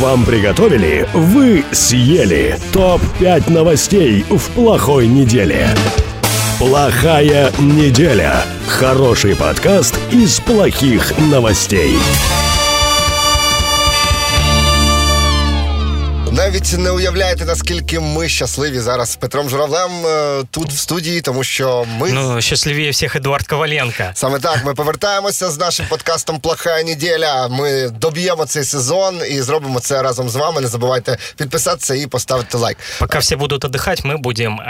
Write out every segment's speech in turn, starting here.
Вам приготовили, вы съели. Топ-5 новостей в плохой неделе. Плохая неделя. Хороший подкаст из плохих новостей. Навіть не уявляєте, наскільки ми щасливі зараз з Петром Журавлем е, тут в студії, тому що ми Ну, счастливее всех Эдуард Коваленко. саме так. Ми повертаємося з нашим подкастом Плохая неділя. Ми доб'ємо цей сезон і зробимо це разом з вами. Не забувайте підписатися і поставити лайк. Пока все будут отдыхать, мы будем э,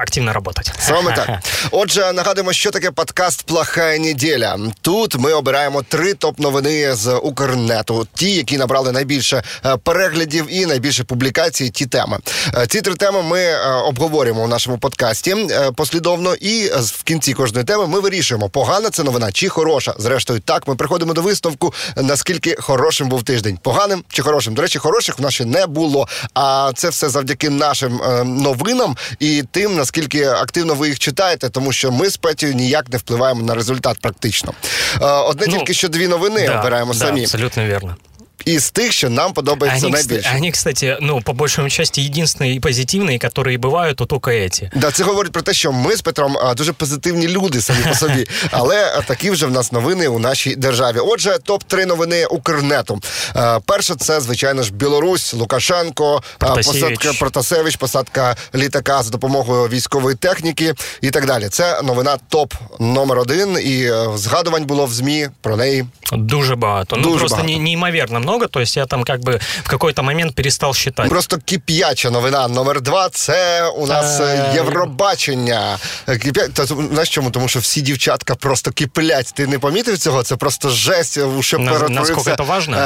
активно работать. Саме так. Отже, нагадуємо, що таке подкаст Плохая неділя. Тут ми обираємо три топ-новини з Укрнету, ті, які набрали найбільше е, переглядів і найбільше публікацій. Ті теми. Е, Ці три теми ми е, обговорюємо у нашому подкасті е, послідовно, і в кінці кожної теми ми вирішуємо, погана це новина чи хороша. Зрештою, так ми приходимо до висновку, наскільки хорошим був тиждень. Поганим чи хорошим. До речі, хороших в нас ще не було. А це все завдяки нашим новинам і тим, наскільки активно ви їх читаєте, тому що ми з Петю ніяк не впливаємо на результат практично. Одне Ну, тільки що дві новини Да, обираємо да, самі. абсолютно верно Із тих, що нам подобається Они, найбільше. кста- они, кстати, ну, по большей части, единственные и позитивные, которые бывают, то только эти. Да, це говорить про те, що ми з Петром а, дуже позитивні люди самі по собі. Але а, такі вже в нас новини у нашій державі. Отже, топ 3 новини Укрнету. Е, Перша це, звичайно ж, Білорусь, Лукашенко, а, Протасевич. посадка Протасевич, посадка літака за допомогою військової техніки і так далі. Це новина топ номер один. І е, згадувань було в змі про неї. Дуже багато. Ну, Дуже просто багато. не- неимоверно много. То есть я там как бы в какой-то момент перестал считать. Просто кип'яча новина номер два. Це у нас е, Євробачення. Е, Кип'я... Та, знаєш чому? Тому що всі дівчатка просто киплять. Ти не помітив цього? Це просто жесть. Уже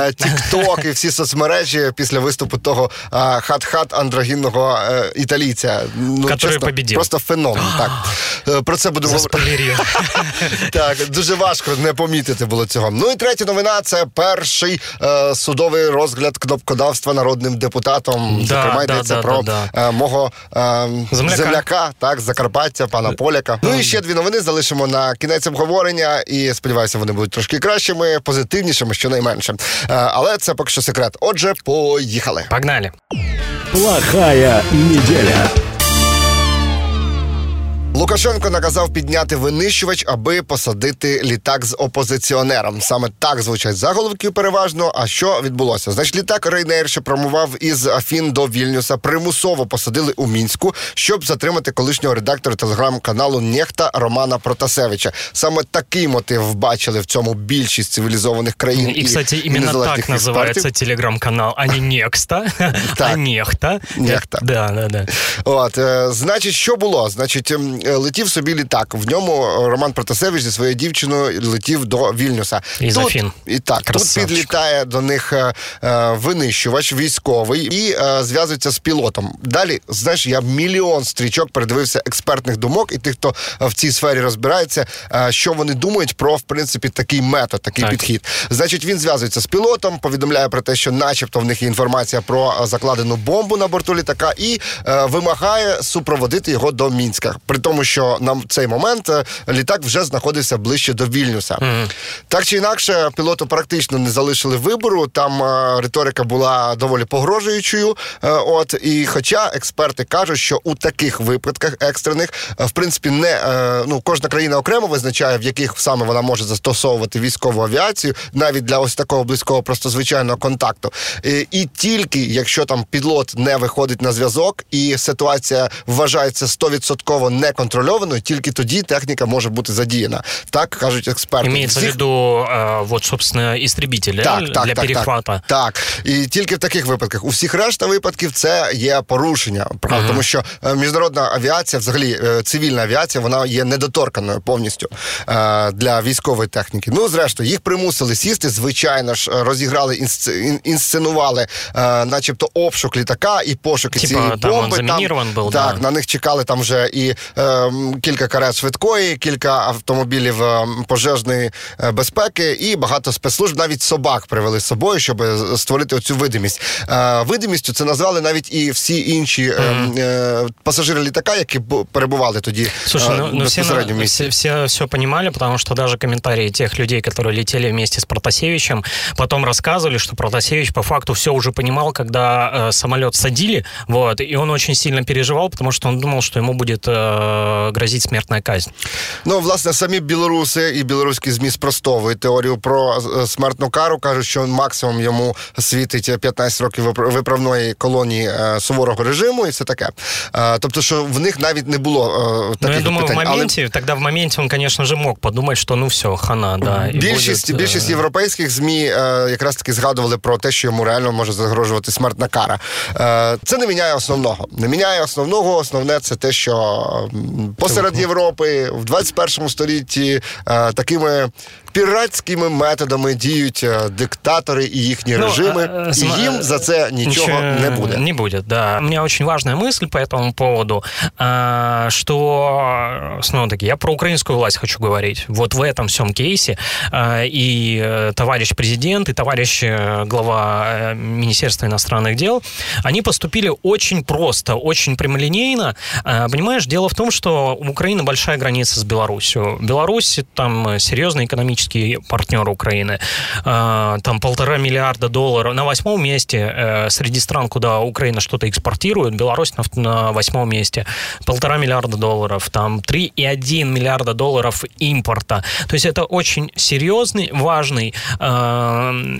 е, Тік-ток і всі соцмережі після виступу того е, хат-хат андрогінного італійця. Ну. Просто феномен. так. Про це будемо говорити. Так, дуже важко не помітити було цього. Ну і третя новина це перший е, судовий розгляд кнопкодавства народним депутатом. Да, Зокрема, йдеться да, про да, е, мого е, Земляка. земляка, так, Закарпаття, пана Поляка. Ну і ще дві новини залишимо на кінець обговорення, і сподіваюся, вони будуть трошки кращими, позитивнішими, щонайменше. Е, але це поки що секрет. Отже, поїхали. Погнали. Плохая неделя. Лукашенко наказав підняти винищувач, аби посадити літак з опозиціонером. Саме так звучать заголовки переважно. А що відбулося? Значить, літак Рейнейр, що промував із Афін до Вільнюса, примусово посадили у мінську, щоб затримати колишнього редактора телеграм-каналу Нехта Романа Протасевича. Саме такий мотив бачили в цьому більшість цивілізованих країн. И, кстати, именно незалежних так експертів. телеграм-канал, а не Некста, а Так. Нехта. Нехта. Да, да, да. От, е, значить, що було? Значить, летів собі літак. В ньому е, Роман Протасевич зі своєю дівчиною летів до Вільнюса. Із тут. І так, Красавчик. тут підлітає до них е, е, винищувач військовий і е, зв'язується з пілотом. Далі, знаєш, я мільйон стрічок передивився експертних думок і тих, хто в цій сфері розбирається, е, що вони думають про в принципі такий метод, такий Так. підхід. Значить, він зв'язується з пілотом, повідомляє про те, що, начебто, в них є інформація про е, закладену бомбу на борту літака, і е, вимагає супроводити його до Мінська. При тому, що на цей момент е, літак вже знаходився ближче до Вільнюса. Так чи інакше, пілоту практично не залишили вибору. Там е, риторика була доволі погрожуючою. Е, от і хоча експерти кажуть, що у таких випадках екстрених, в принципі, не ну кожна країна окремо визначає, в яких саме вона може застосовувати військову авіацію, навіть для ось такого близького, просто звичайного контакту. І, і тільки якщо там підлот не виходить на зв'язок, і ситуація вважається 100% неконтрольованою, тільки тоді техніка може бути задіяна. Так кажуть експерти. В Всіх- виду, э, вот, собственно, истребители так, так, для так, перехвата. Так, так. І тільки в таких випадках. У всіх решта випадків це є порушення. Правда, тому що е, міжнародна авіація, взагалі е, цивільна авіація, вона є недоторканою повністю е, для військової техніки. Ну, зрештою, їх примусили сісти. Звичайно ж, е, розіграли інсц- інсценували, е, начебто, обшук літака і пошуки Типа, цієї там бомби. замінірований був, так, да. на них чекали там вже і е, кілька карет швидкої, кілька автомобілів пожежної безпеки і багато спецслужб, навіть собак привели з собою, щоб створити оцю видимість. Видимістю це назвали навіть і всі інші mm-hmm. пасажири літака, які перебували тоді Слушай, ну, ну все, все, все все понимали, потому что даже комментарии тех людей, которые летели вместе с Протасевичем, потом рассказывали, что Протасевич по факту все уже понимал, когда э, самолет садили, вот, и он очень сильно переживал, потому что он думал, что ему будет э, грозить смертная казнь. Ну, власне, самі білоруси і білоруські змі спростовують теорію про смертну кару, кажуть, що максимум йому світить 15 років виправної колонії суворого режиму, і все таке. Тобто, що в них навіть не було таких ну, я думаю, питань. в моменте, Але... тогда в моменте он, конечно же, мог подумать, що ну все, хана, да. Більшість, буде... більшість європейських ЗМІ якраз таки згадували про те, що йому реально може загрожувати смертна кара. Це не міняє основного. Не міняє основного. Основне це те, що посеред Європи в 21 столітті такими піратськими методами діють диктатори і їхні ну, режими, а, і їм за це нічого, ничего не буде. Не будет, да. У меня очень важная мысль по этому поводу, что, снова-таки, я про украинскую власть хочу говорить. Вот в этом всем кейсе и э, товарищ президент, и товарищ э, глава э, Министерства иностранных дел, они поступили очень просто, очень прямолинейно. Понимаешь, дело в том, что у Украины большая граница с Беларусью. Беларусь там серьезный экономический стратегический партнер Украины. А, там полтора миллиарда долларов. На восьмом месте э, среди стран, куда Украина что-то экспортирует, Беларусь на восьмом месте. Полтора миллиарда долларов. Там 3,1 миллиарда долларов импорта. То есть это очень серьезный, важный э,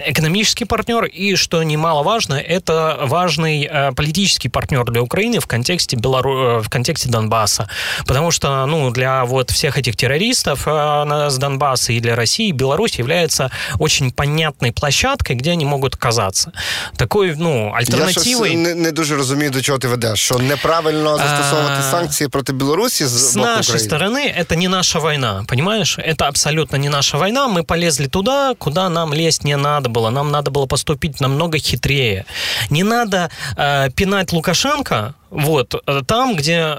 экономический партнер. И, что немаловажно, это важный э, политический партнер для Украины в контексте, Белору... в контексте Донбасса. Потому что ну, для вот всех этих террористов с Донбасса и для России России Беларусь является очень понятной площадкой, где они можуть казатися. Такою ну альтернативою... Я не, не дуже розумію, до чого ти ведеш, що неправильно застосовувати а... санкції проти Білорусі з, с боку нашей Украины. стороны это не наша война, понимаешь? Это абсолютно не наша война. Мы полезли туда, куда нам лезть не надо было. Нам надо было поступить намного хитрее. Не надо э, пинать Лукашенко вот э, там, где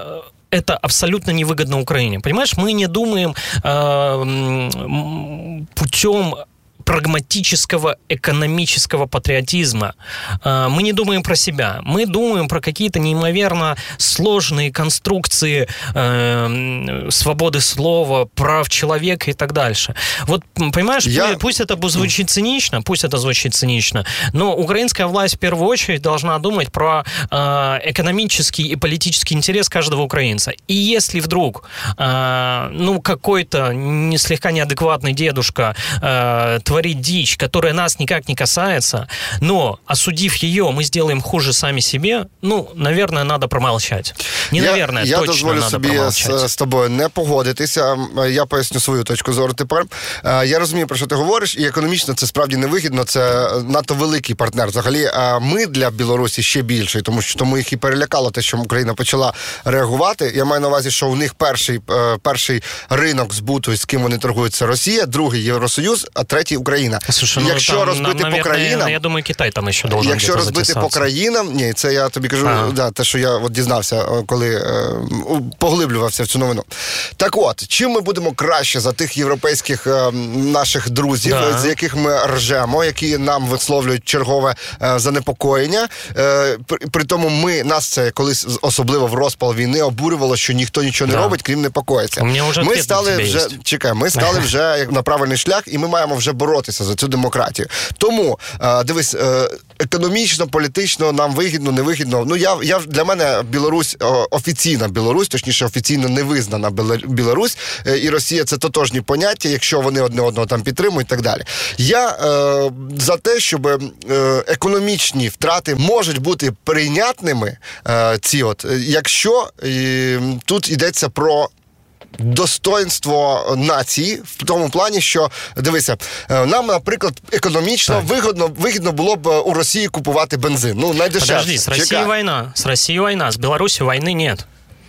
это абсолютно невыгодно Украине. Понимаешь, мы не думаем э, путем прагматического экономического патриотизма. А, мы не думаем про себя, мы думаем про какие-то неимоверно сложные конструкции э, свободы слова, прав человека и так дальше. Вот, понимаешь, Я... пусть это звучит цинично, пусть это звучит цинично, но украинская власть в первую очередь должна думать про э, экономический и политический интерес каждого украинца. И если вдруг, э, ну, какой-то не слегка неадекватный дедушка э, творить дичь, которая нас никак не касается, но, осудив ее, мы сделаем хуже сами себе, ну, наверное, надо промолчать. Не, я, наверное, я точно дозволю надо собі з, з тобою не погодитися. Я поясню свою точку зору тепер. Я розумію, про що ти говориш, і економічно це справді невигідно. Це надто великий партнер. Взагалі, ми для Білорусі ще більший, тому що тому їх і перелякало те, що Україна почала реагувати. Я маю на увазі, що у них перший е, перший ринок збуту, з ким вони торгують, це Росія, другий Євросоюз, а третій Україна. Слушай, ну, якщо там, розбити наверное, по країнам, я думаю, Китай там ще должен Якщо розбити по країнам, ні, це я тобі кажу, ага. да, те, що я от дізнався, е, коли е, поглиблювався в цю новину. Так от, чим ми будемо краще за тих європейських е, наших друзів, да. з яких ми ржемо, які нам висловлюють чергове е, занепокоєння. Е, при, при тому ми нас це колись особливо в розпал війни обурювало, що ніхто нічого не да. робить, крім непокоїться. Ми стали вже чекай, ми стали вже на правильний шлях, і ми маємо вже боротися за цю демократію. Тому е, дивись, е, економічно, політично нам вигідно, невигідно. Ну я я для мене Білорусь офіційна Білорусь, точніше офіційно не визнана Білорусь е, і Росія це тотожні поняття, якщо вони одне одного там підтримують, і так далі. Я е, за те, щоб е, економічні втрати можуть бути прийнятними, е, ці от якщо е, тут йдеться про достоинство нації в тому плані, що дивися, е, нам, наприклад, економічно вигодно вигідно було б у Росії купувати бензин. Ну найдешевше. Подожди, з Росією війна, з Росією війна, з Білорусі війни нет.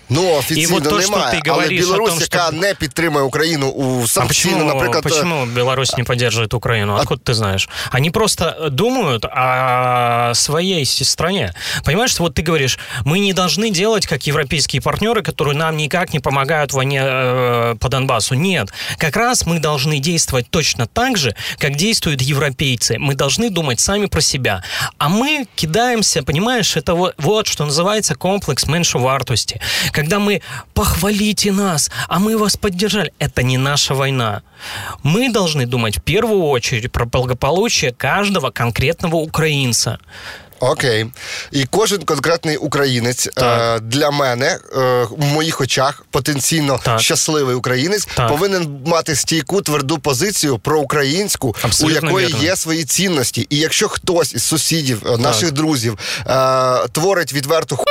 Ну, офіційно І от то, немає. що ти Але говориш Білорусь, о том, яка що- не підтримує Україну у А санкційну, почему, наприклад, е, почему Беларусь не поддерживает Украину? Откуда ты знаешь? Они просто думают о своей с- стране. Понимаешь, вот ты говоришь, мы не должны делать, как европейские партнеры, которые нам никак не помогают в войне э, по Донбассу. Нет. Как раз мы должны действовать точно так же, как действуют европейцы. Мы должны думать сами про себя. А мы кидаемся, понимаешь, это вот, вот что называется комплекс меньшовартости. Когда мы похвалите нас, а мы вас поддержали. Это не наша война. Мы должны думать в первую очередь про благополучие каждого конкретного украинца. Окей. І кожен конкретний українець Так. е, для мене е, в моїх очах потенційно Так. щасливий українець Так. повинен мати стійку тверду позицію про українську, у Абсолютно якої вірно. є свої цінності. І якщо хтось із сусідів, е, наших друзів, е, творить відверту ху,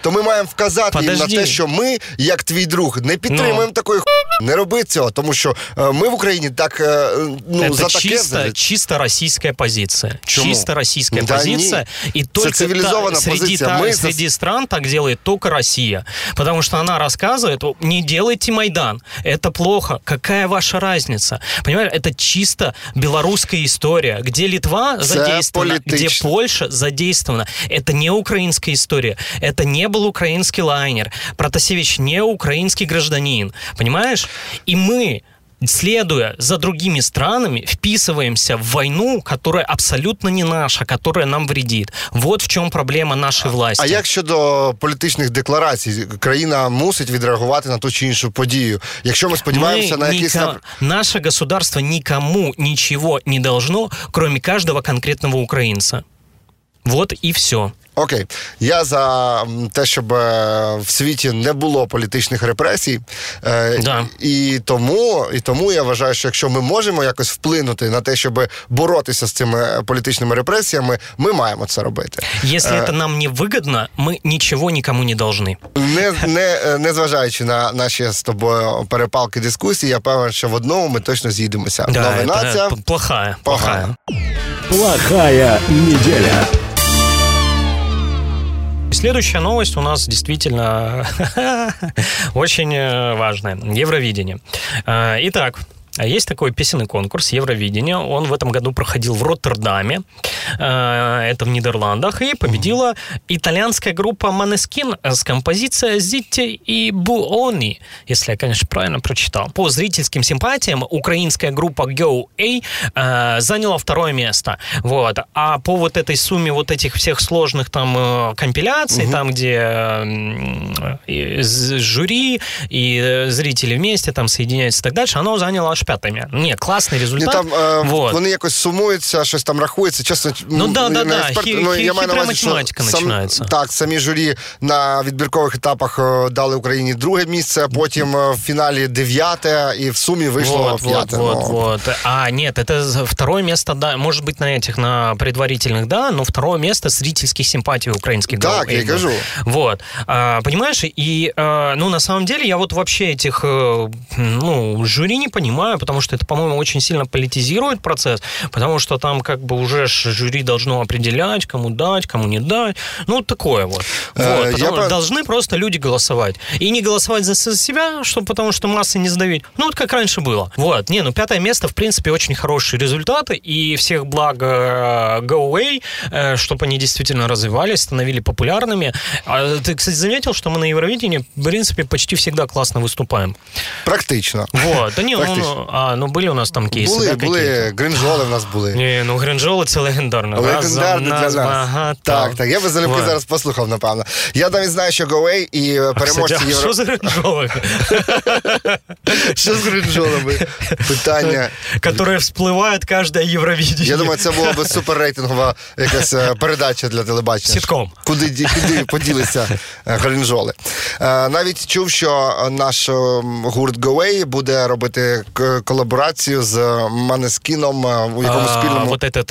то ми маємо вказати їм на Подожди. те, що ми, як твій друг, не підтримуємо Ну. такої ху. Не роби цього, тому що е, ми в Україні так е, ну это за таке чисто, взяли. чисто российская позиция. Чему? Чисто российская Да позиция. И только цивилизованная та- среди, позиция. та- Мы за- среди стран так делает только Россия. Потому что она рассказывает, не делайте Майдан, это плохо, какая ваша разница? Понимаешь, это чисто белорусская история, где Литва Це задействована, где політично. Польша задействована. Это не украинская история, это не был украинский лайнер. Протасевич не украинский гражданин, понимаешь? И мы следуя за другими странами, вписываемся в войну, которая абсолютно не наша, которая нам вредит. Вот в чем проблема нашей власти. А як щодо політичних декларацій, країна мусить відреагувати на ту чи іншу подію. Якщо ми сподіваємося Мы на якісь нико- нап- Наше государство никому ничего не должно, кроме каждого конкретного украинца. Вот и все. Окей, я за м, те, щоб е, в світі не було політичних репресій. Е, Да. І тому, і тому я вважаю, що якщо ми можемо якось вплинути на те, щоб боротися з цими е, політичними репресіями, ми маємо це робити. Если Э. это нам не выгодно, мы ничего никому не должны. Не, не, е, не зважаючи на наші з тобою перепалки дискусії, я певен, що в одному ми точно з'їдемося. Да, Новина это ця п- плохая. погана. Плохая неделя. Следующая новость у нас действительно очень э, важная. Евровидение. Э, Итак, есть такой песенный конкурс Евровидение. Он в этом году проходил в Роттердаме. Э, Это в Нидерландах. И победила итальянская группа Maneskin с композицией «Зитти и Буони», если я, конечно, правильно прочитал. По зрительским симпатиям украинская группа Go A э, заняла второе место. Вот. А по вот этой сумме вот этих всех сложных там э, компиляций, там, где жюри и зрители вместе там соединяются и так дальше, оно заняло аж пятое место. Не, классный Ні, результат. там е, вот. вони якось сумуються, щось там рахується. Чесно, Ну м, да, я да, не да. експерт, Хі- ну, хі- я маю на хитра увазі, що математика починається. Так, самі журі на відбіркових етапах е, дали Україні друге місце, а потім е, в фіналі дев'яте, і в сумі вийшло Вот, вот, п'яте. вот, Ну, вот. А, нет, это за- второе место, да, может быть, на этих, на предварительных, да, но второе место зрительских симпатий украинских. Так, Go я и Aid. кажу. Вот. А, понимаешь, и, а, ну, на самом деле, я вот вообще этих, э, ну, жюри не понимаю, потому что это, по-моему, очень сильно политизирует процесс, потому что там как бы уже жюри должно определять, кому дать, кому не дать. Ну, такое вот. Э, вот я потому- по- Должны просто люди голосовать. И не голосовать за себя, что, потому что массы не сдавить. Ну, вот как раньше было. Вот. Не, ну, пятое место, в принципе, очень хорошие результаты. И всех благ э, Go Away, чтобы они действительно развивались, становились популярными. А ты, кстати, заметил, что мы на Евровидении, в принципе, почти всегда классно выступаем. Практично. Вот. Да не, ну, а, ну, были у нас там кейсы, Були, да, какие-то? були гринжоли в нас були. Ні, ну гринжоли це легендарно. Легендарний для Разом нас. багато. Так, так. Я би залюбки Вот. зараз послухав, напевно. Я навіть знаю, що Гоуей і е, переможці Кстати, а Євро... що за гринжоли? Що з гринжолами? Питання. Которые всплывают каждое Евровидение. Я думаю, це була би суперрейтингова якась е, передача для телебачення. Сітком. Куди, ді- куди поділися е, гринжоли. Е, Навіть чув, що наш ем, гурт Гоуей буде робити к- колаборацію з Манескіном е, у якомусь А, спільному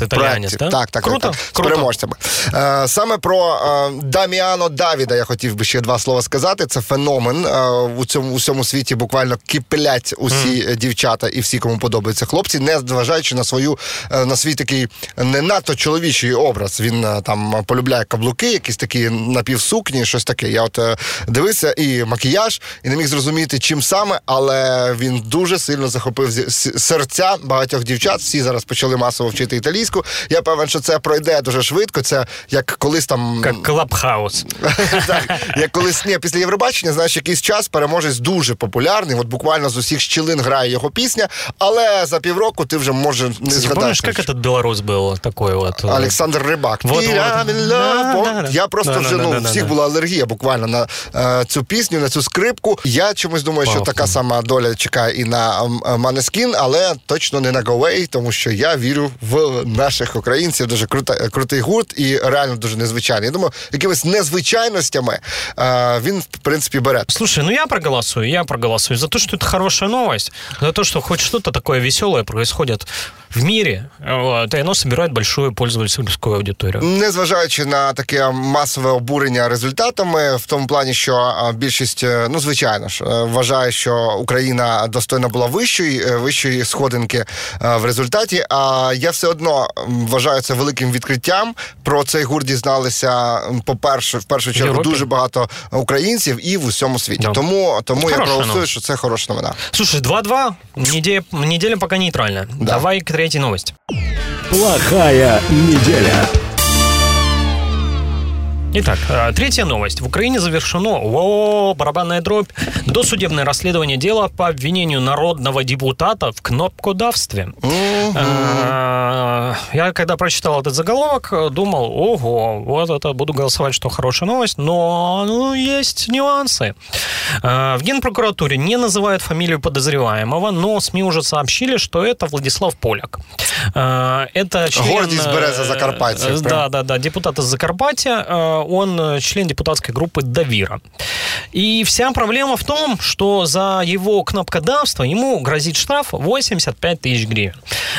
проекті. да? Так, так, Круто, так, так. з переможцями. Е, саме про е, Даміано Давіда я хотів би ще два слова сказати. Це феномен. Е, у цьому у всьому світі буквально киплять усі е, дівчата і всі, кому подобаються хлопці, не зважаючи на свою е, на свій такий не надто чоловічий образ. Він е, там полюбляє каблуки, якісь такі напівсукні, щось таке. Я от е, дивився і макіяж, і не міг зрозуміти, чим саме, але він дуже сильно захопив зі- с- серця багатьох дівчат. Всі зараз почали масово вчити італійську. Я певен, що це пройде дуже швидко. Це як колись там Как Клабхаус. так, як колись ні, після Євробачення, знаєш, якийсь час переможець дуже популярний. От буквально з усіх щілин грає його пісня, але за півроку ти вже може не Ты згадаєш. помнишь, как этот белорус был такой вот? э, Олександр Рибак. Вот, вот. «I'm in love». Да, да, да. Я просто Да, вже да, ну да, да, всіх да. була алергія буквально на е, цю пісню, на цю скрипку. Я чомусь думаю, що Вау. така сама доля чекає і на Манескін, але точно не на Go_A, тому що я вірю в наших українців. Дуже крута, крутий гурт і реально дуже незвичайний. Я думаю, якимись незвичайностями він в принципі бере. Слушай, ну я проголосую, я проголосую за те, що це хороша новость, за те, що хоч щось таке веселе происходит в мире, вот, и оно собирает большую пользовательскую аудиторию. Незважаючи на таке масове обурення результатами, в тому плані, що більшість, е, ну звичайно ж, е, вважає, що Україна достойна була вищої, е, вищої сходинки в результаті. А я все одно вважаю це великим відкриттям. Про цей гурт дізналися, по-перше, в першу чергу, Європі. дуже багато українців і в усьому світі. Да. Тому тому я проголосую, що це хороша новина. Слушай, 2-2, неделя, неделя пока нейтральная. Да. Давай к третьей новости. Плохая неделя. Итак, э, третья новость. В Украине завершено, о, барабанная дробь, досудебное расследование дела по обвинению народного депутата в кнопкодавстве. Э, Я когда прочитал этот заголовок, э, думал, ого, вот это буду голосовать, что хорошая новость, но ну, есть нюансы. Э, В Генпрокуратуре не называют фамилию подозреваемого, но СМИ уже сообщили, что это Владислав Поляк. Э, Это член... Гордість бере за Закарпаття, э. Да, да, да, депутат из Закарпаття. Э, Он э, член депутатской группы «Довира». И вся проблема в том, что за его кнопкодавство ему грозит штраф 85 тысяч гривен.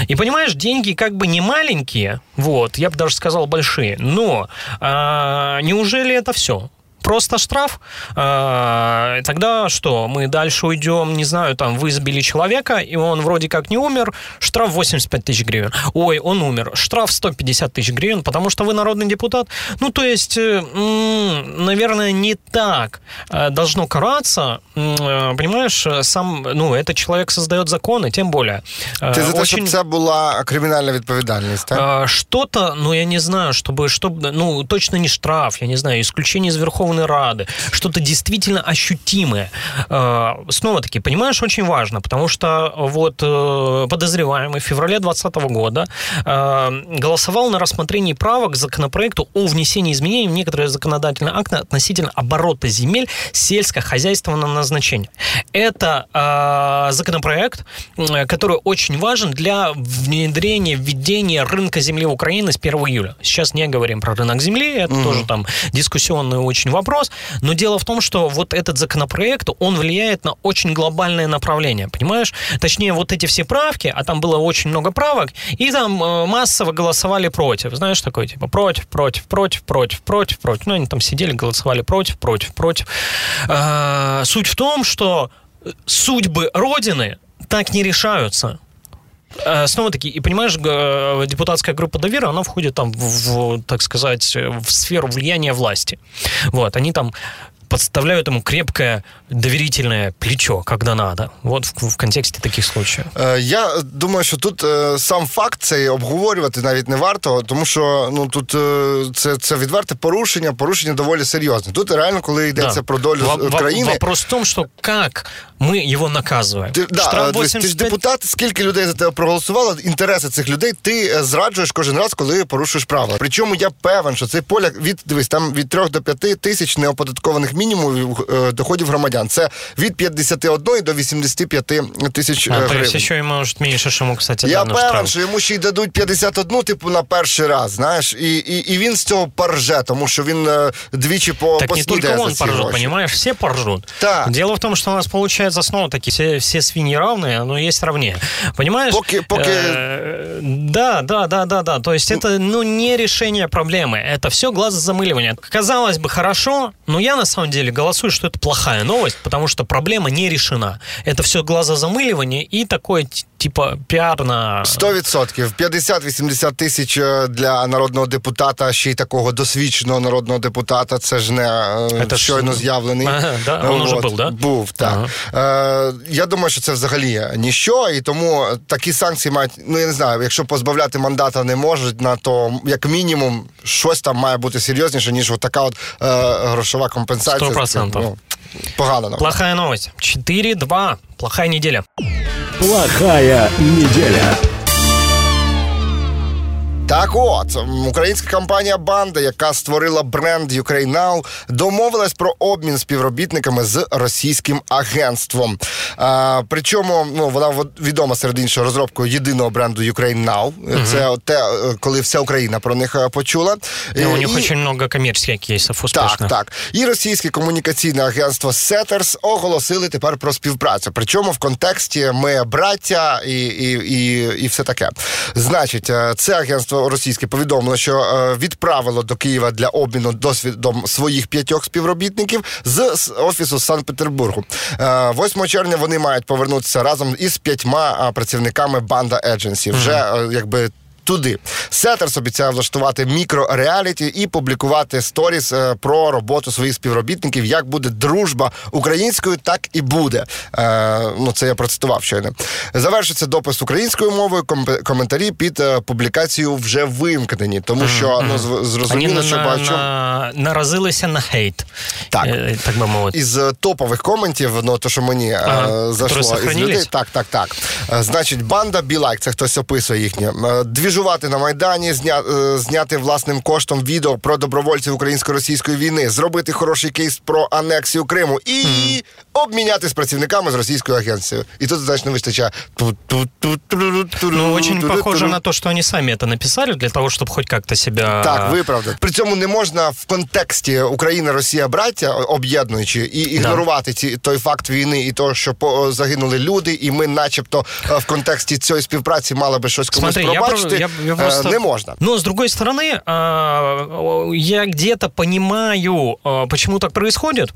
И понимаешь, деньги как бы не маленькие, вот, я бы даже сказал большие, но а, неужели это все? Просто штраф, А, тогда что, мы дальше уйдем, не знаю, там, вы избили человека, и он вроде как не умер, штраф 85 тысяч гривен. Ой, он умер, штраф 150 тысяч гривен, потому что вы народный депутат. Ну, то есть, э, м, наверное, не так э, должно караться, М, э, понимаешь, э, сам, ну, этот человек создает законы, тем более. Э, Ти за те, щоб очень- це була кримінальна відповідальність, так? а, Что-то, ну, я не знаю, чтобы, чтобы, ну, точно не штраф, я не знаю, исключение из Верховной Рады, что-то действительно ощутимое. А, Снова-таки, понимаешь, очень важно, потому что вот э, подозреваемый в феврале 2020 года э, голосовал на рассмотрении правок к законопроекту о внесении изменений в некоторые законодательные акты относительно оборота земель сельскохозяйственного назначения. Это э, законопроект, э, который очень важен для внедрения, введения рынка земли в Украине с 1 июля. Сейчас не говорим про рынок земли, это тоже там дискуссионный очень вопрос, но дело в том, что вот этот законопроект, он влияет на очень глобальное направление, понимаешь? Точнее, вот эти все правки, а там было очень много правок, и там э, массово голосовали против. Знаешь, такой типа против, против, против, против, против, против. Ну, они там сидели, голосовали против, против, против. А, Суть в том, что судьбы Родины так не решаются. Э, Снова-таки, и понимаешь, депутатская группа «Довера», она входит там в, в, так сказать, в сферу влияния власти. Вот, они там подставляют ему крепкое доверительное плечо, когда надо. Вот в, в контексте таких случаев. Е, Я думаю, що тут е, сам факт цей обговорювати навіть не варто, тому що ну тут е, це, це відверте порушення, порушення доволі серйозне. Тут реально, коли йдеться Да. про долю е, країни. Вопрос в том, что как мы его наказываем. Ти, да, Штраф е, дивись, ти ж депутат, скільки людей за тебе проголосувало, інтереси цих людей ти е, зраджуєш кожен раз, коли порушуєш правила. Причому я певен, що цей поляк від дивись, там від 3 до 5 тисяч неоподаткованих мінімумів е, доходів громадян. Це від 51 до 85 тисяч е, А, то гривень. есть еще и может меньше, чем, ему, кстати, Я да, на певен, штраф. що йому ще й дадуть 51, типу, на перший раз, знаєш, і, і, і він з цього порже, тому що він е, двічі по Так не только поснідає за он ці поржет, гроші. понимаешь? Все поржут. Так. Дело в том, что у нас получается получается снова таки все, все свиньи равные, но есть равнее. Понимаешь? Поки, поки... Э, да, да, да, да, да. То есть это, ну, не решение проблемы. Это все глазозамыливание. Казалось бы, хорошо, но я на самом деле голосую, что это плохая новость, потому что проблема не решена. Это все глазозамыливание и такое типа піар на 100%. 50-80 тисяч е, для народного депутата, ще й такого досвідченого народного депутата. Це ж не е, це щойно ж... з'явлений. Ага, да? Он уже був, да? Був, так. Ага. Е, Я думаю, що це взагалі ніщо, і тому такі санкції мають, ну я не знаю, якщо позбавляти мандата не можуть, на то як мінімум щось там має бути серйозніше, ніж от така от е, грошова компенсація. 100%. Ну, погана новина. Плохая новость. 4-2. Плохая неделя. Плохая неделя. Так от, українська компанія Банда, яка створила бренд Ukraine Now, домовилась про обмін співробітниками з російським агентством. А, Причому ну, вона відома серед іншого розробкою єдиного бренду Ukraine Now. Угу. Це те, коли вся Україна про них е, почула. Ну, у них дуже багато комерційних кейсів успішних. Так, так. І російське комунікаційне агентство Setters оголосили тепер про співпрацю. Причому в контексті ми браття і, і, і, і все таке. Значить, е, це агентство російське повідомило, що е, відправило до Києва для обміну досвідом своїх п'ятьох співробітників з офісу Санкт-Петербургу. 8 е, червня вони мають повернутися разом із п'ятьма працівниками банда Едженсі. Вже е, якби туди. Сетерс обіцяє влаштувати мікрореаліті і публікувати сторіс е, про роботу своїх співробітників. Як буде дружба українською, так і буде. Е, ну це я процитував щойно. Завершиться допис українською мовою. коментарі під е, публікацією вже вимкнені, тому що ну зрозуміло, що бачу на, наразилися на хейт. Так так би мовити. із топових коментів, ну то що мені ага, зайшло із людей. Так, так, так. Значить, банда Білайк, це хтось описує їхнє. Дві Дежувати на майдані, зня, е, зняти власним коштом відео про добровольців українсько-російської війни, зробити хороший кейс про анексію Криму і mm. обміняти з працівниками з російською агенцією. І тут значно вистачає. Ну, очень похоже на то, що вони самі це написали для того, щоб хоч як-то себе... Так, виправдати. При цьому не можна в контексті Україна, Росія, браття об'єднуючи і ігнорувати ці той факт війни і того, що загинули люди, і ми, начебто, е, в контексті цієї співпраці мали би щось комусь Смотри, пробачити. Я, я, я просто... не можно. Но, с другой стороны, я где-то понимаю, почему так происходит,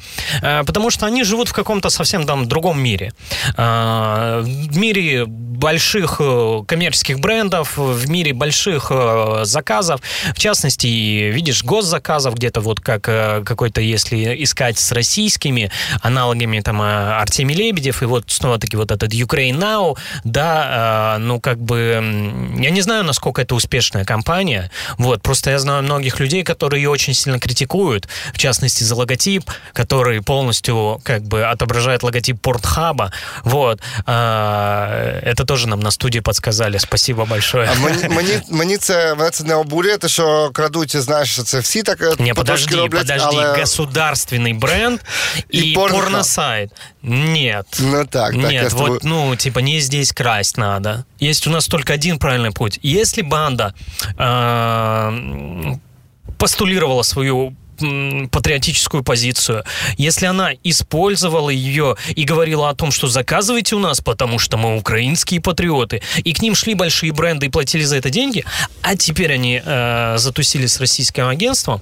потому что они живут в каком-то совсем там другом мире. В мире больших э, коммерческих брендов, в мире больших э, заказов, в частности, видишь, госзаказов где-то вот как э, какой-то, если искать с российскими аналогами, там, Артемий Лебедев, и вот снова-таки вот этот Ukraine Now, да, ну, как бы, я не знаю, насколько это успешная компания, вот, просто я знаю многих людей, которые ее очень сильно критикуют, в частности, за логотип, который полностью, как бы, отображает логотип Портхаба, вот, это тоже нам на студії підказали. Спасибо большое. А мені, мені, мені це мене це не обурює, те, що крадуть, знаєш, це всі так е, не, подожди, роблять, подожди, але... государственный бренд и, и порносайт. Нет. Ну так, так. Нет, вот, ну, типа, не здесь красть надо. Есть у нас только один правильный путь. Если банда э, постулировала свою патриотическую позицию, если она использовала ее и говорила о том, что заказывайте у нас, потому что мы украинские патриоты, и к ним шли большие бренды и платили за это деньги, а теперь они э, затусили с российским агентством,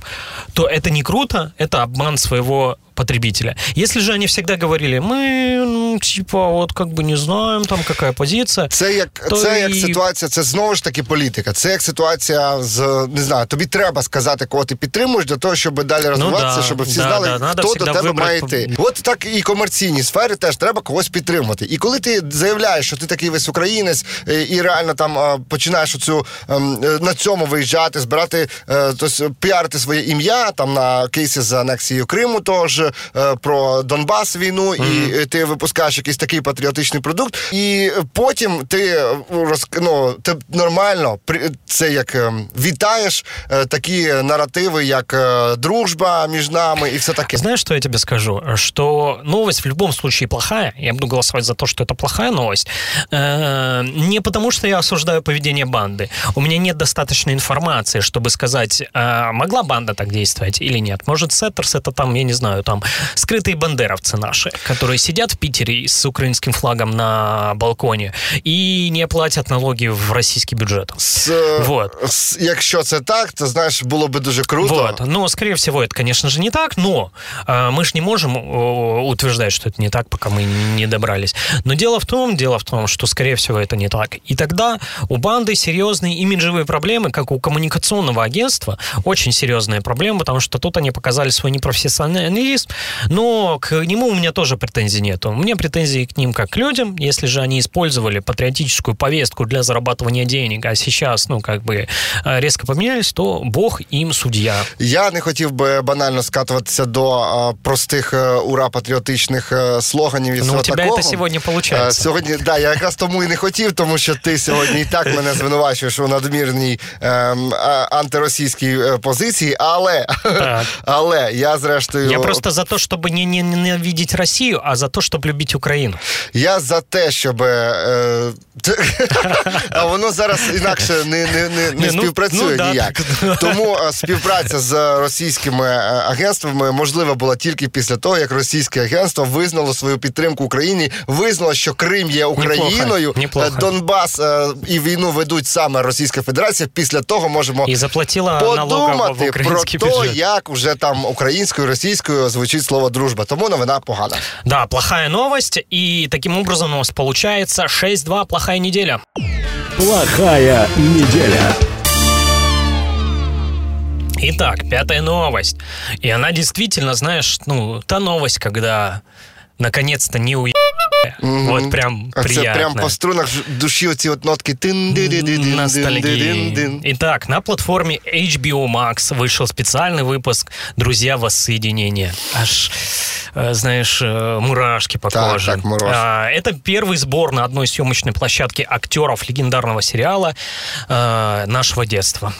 то это не круто, это обман своего потребителя. Если же они всегда говорили, ми, ну, типа, от как бы не знаємо, там яка позиція. Це як то це і... як ситуація, це знову ж таки політика. Це як ситуація з не знаю, тобі треба сказати, кого ти підтримуєш, для того, щоб далі ну розвиватися, ну, да, щоб всі да, знали, да, хто до тебе має йти. От так і комерційні сфери теж треба когось підтримувати. І коли ти заявляєш, що ти такий весь українець, е, і реально там починаєш оцю ем, е, на цьому виїжджати, збирати, тобто піарити своє ім'я там на кейсі з анексією Криму, тож Е, про Донбас війну, mm-hmm. і ти випускаєш якийсь такий патріотичний продукт, і потім ти роз, ну, ти нормально це як е, вітаєш е, такі наративи, як дружба між нами, і все таке. Знаешь, что я тебе скажу? Что новость в любом случае плохая. Я буду голосовать за то, что это плохая новость. Не потому, что я осуждаю поведение банды. У меня нет достаточной информации, чтобы сказать, могла банда так действовать или нет. Может, Сеттерс это там, я не знаю, там там скрытые бандеровцы наши, которые сидят в Питере с украинским флагом на балконе и не платят налоги в российский бюджет. С, Вот. с, якщо це так, то знаєш, було би дуже круто. Вот. Но, скорее всего, это, конечно же, не так, но э, мы же не можем э, утверждать, что это не так, пока мы не добрались. Но дело в том, дело в том, что, скорее всего, это не так. И тогда у банды серьезные имиджевые проблемы, как у коммуникационного агентства, очень серьезные проблемы, потому что тут они показали свой непрофессионализм, но к нему у меня тоже претензий нету. У меня претензии к ним как к людям, если же они использовали патриотическую повестку для зарабатывания денег, а сейчас, ну, как бы э, резко поменялись, то бог им судья. Я не хотів би банально скатуватися до а, простих е, ура патріотичних е, слоганів і Ну, всього у тебе такого. це сьогодні Е, получається. Сьогодні, да, я якраз тому і не хотів, тому що ти сьогодні і так мене звинувачуєш у надмірній ем, а- антиросійській е, позиції, але, Так. але я зрештою. Я просто за то, чтобы не, не ненавидеть Россию, а за то, чтобы любить Украину. Я за те, щоб. Е, а воно зараз інакше не, не, не, не ну, співпрацює ну, ніяк. Тому е, співпраця з російськими е, агентствами можлива була тільки після того, як російське агентство визнало свою підтримку Україні, визнало, що Крим є Україною, неплохо. е, Донбас е, і війну ведуть саме Російська Федерація. Після того можемо. И заплатила налогов в про те, як вже там українською російською звучить слово дружба. Тому новина погана. Да, плохая новость. И таким образом у нас получается 6-2 плохая неделя. Плохая неделя. Итак, пятая новость. И она действительно, знаешь, ну, та новость, когда наконец-то не уе... Вот прям А приятно. прям по струнах ж- душі оці от нотки. Ностальгии. Итак, на платформе HBO Max вышел специальный выпуск «Друзья воссоединения». Аж, э, знаешь, э, мурашки по Так, коже. так. А, Это первый сбор на одной съемочной площадке актеров легендарного сериала э, нашего детства.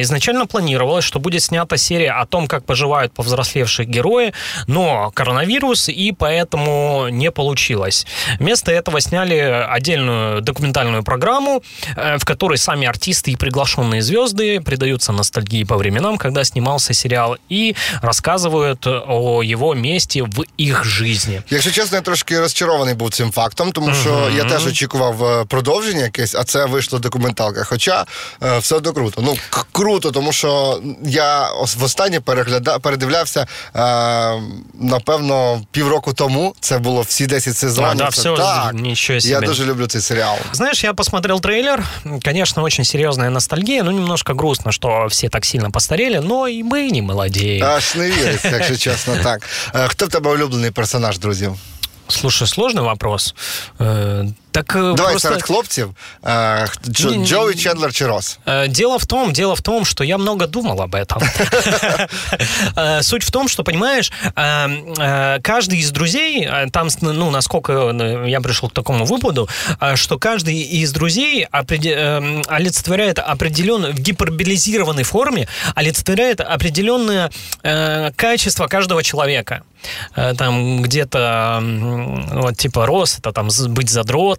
Изначально планировалось, что будет снята серия о том, как поживают повзрослевшие герои, но коронавирус, и поэтому не получилось Вместо этого сняли отдельную документальную программу, э, в которой сами артисты и приглашенные звезды предаются ностальгии по временам, когда снимался сериал, и рассказывают о его месте в их жизни. Якщо чесно, я трошки розчарований був цим фактом, тому що я теж очікував е, продовження якесь, а це вийшло документалка. Хоча е, все одно круто. Ну к- круто, тому що я ос- востаннє перегляда передивлявся е, напевно півроку тому. Це було всі 10 сезонів. А, да, Це все, так. нічого Я собі. дуже люблю цей серіал. Знаешь, я посмотрел трейлер. Конечно, очень серьезная ностальгия, но немножко грустно, что все так сильно постарели, но и мы не молодеем. Аж не віриться, якщо чесно, так. Е, Хто в тебе улюблений персонаж, друзів? Слушай, сложный вопрос. Э, так э, Давай просто... серед хлопців. Е, хто- Джо, Ні-ні. Джоуі, Чендлер чи Рос? Э, Дело в том, дело в том, что я много думал об этом. Э, Суть в том, что, понимаешь, э, э, каждый из друзей, э, там, с- ну, насколько э, я пришел к такому выводу, э, что каждый из друзей опреде- э, олицетворяет определенную, в гиперболизированной форме олицетворяет определенное э, качество каждого человека. Э, Там где-то м, вот типа Рос это там з- быть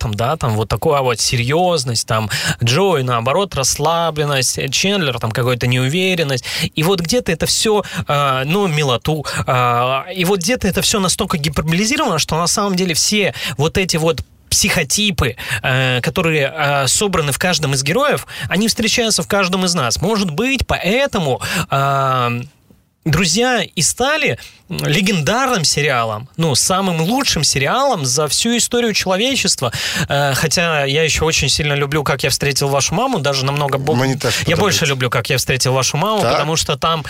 задротом, да, там вот такая вот серьезность, там Джой наоборот расслабленность, э, Чендлер там какая-то неуверенность, и вот где-то это все, ну милоту, э, и вот где-то это все настолько гиперболизировано, что на самом деле все вот эти вот психотипы, э, которые э, собраны в каждом из героев, они встречаются в каждом из нас. Может быть, поэтому э, Друзья и стали легендарным сериалом, ну, самым лучшим сериалом за всю историю человечества. Э, Хотя я еще очень сильно люблю, как я встретил вашу маму, даже намного больше. Я больше люблю, как я встретил вашу маму, Так. потому что там,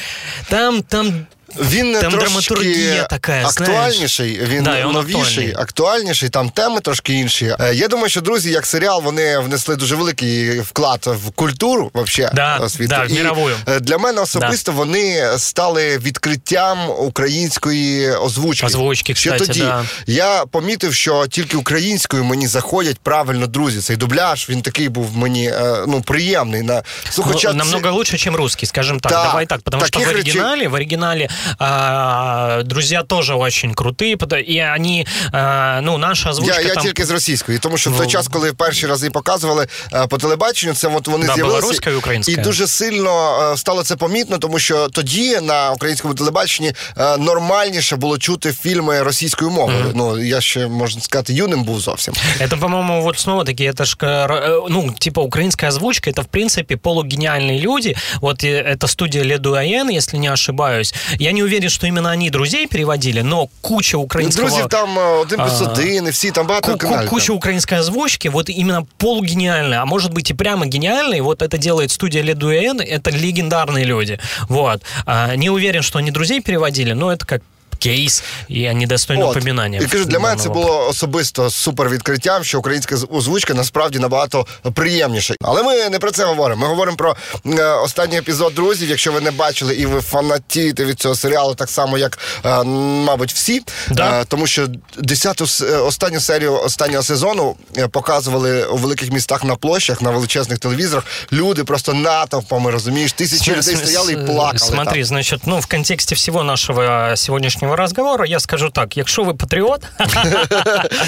там, там Він Там трошки така, актуальніший, він Да, новіший, актуальний. актуальніший, там теми трошки інші. Е, Я думаю, що друзі, як серіал, вони внесли дуже великий вклад в культуру вообще Да, е, світу. да, в І, е, Для мене особисто вони стали відкриттям української озвучки. Озвучки, Ще кстати, тоді да. я помітив, що тільки українською мені заходять правильно друзі. Цей дубляж він такий був мені ну приємний. На ну, це- намного лучше, чем русский, скажем так. Давай так, потому что в речей- в оригинале а, друзья тоже очень крутые, и они, а, ну, наша озвучка Я, я там... тільки з російської, тому що в той Ну. час, коли перші рази показували е, по телебаченню, це от вони Да, з'явилися. білоруська і українська. І дуже сильно е, стало це помітно, тому що тоді на українському телебаченні е, нормальніше було чути фільми російською мовою. Ну я ще можна сказати, юним був зовсім. Это, по-моему, вот снова-таки, это ж, э, ну, типа, украинская озвучка, это, в принципе, полугениальные люди. Вот э, это студия Ледуаен, если не ошибаюсь. Я не уверен, что именно они друзей переводили, но куча украинского... Друзів там е, один плюс А. один, і всі там багато Ку- ку- каналів. куча украинской озвучки, вот именно полугениальная, а может быть и прямо гениальной, вот это делает студия Ледуэн, это легендарные люди, вот. А, не уверен, что они друзей переводили, но это как кейс, и они достойны От. упоминания. І кажу, для мене це було особисто супер відкриттям, що українська озвучка насправді набагато приємніша. Але ми не про це говоримо. Ми говоримо про е, останній епізод друзів. Якщо ви не бачили і ви фанатієте від цього серіалу, так само як, е, мабуть, всі. Да. Е, тому що десяту останню серію останнього сезону показували у великих містах на площах, на величезних телевізорах. Люди просто натовпами, розумієш, тисячі людей стояли і плакали. Смотри, там. значит, ну, в контексте всего нашего сегодняшнего разговора я скажу так. Якщо ви патріот,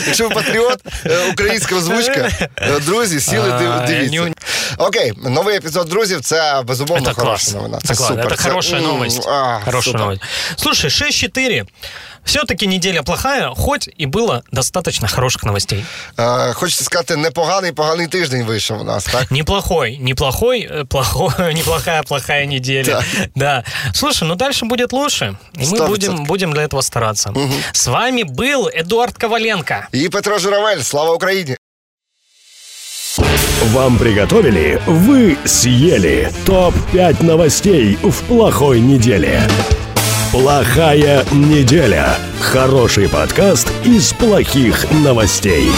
Якщо ви патріот, е, українська озвучка, е, друзі, сіли, див- А, дивіться. ні- Окей, новий епізод друзів це безумовно это хороша класс. новина. Це Это, класс. супер. это Це, хорошая м, новость. а, хорошая супер. новость. Слушай, 6-4. Все-таки неделя плохая, хоть и было достаточно хороших новостей. Е, Хочеться сказати, непоганий, поганий тиждень вийшов у нас, так? Неплохой, неплохой, э, плохой, неплохая, плохая неделя. Да. Да. Слушай, ну дальше будет лучше. И Сто мы будем, процентов. будем для этого стараться. С вами был Эдуард Коваленко. І Петро Журавель, слава Україні! Вам приготовили, вы съели. ТОП-5 новостей в плохой неделе. Плохая неделя. Хороший подкаст из плохих новостей.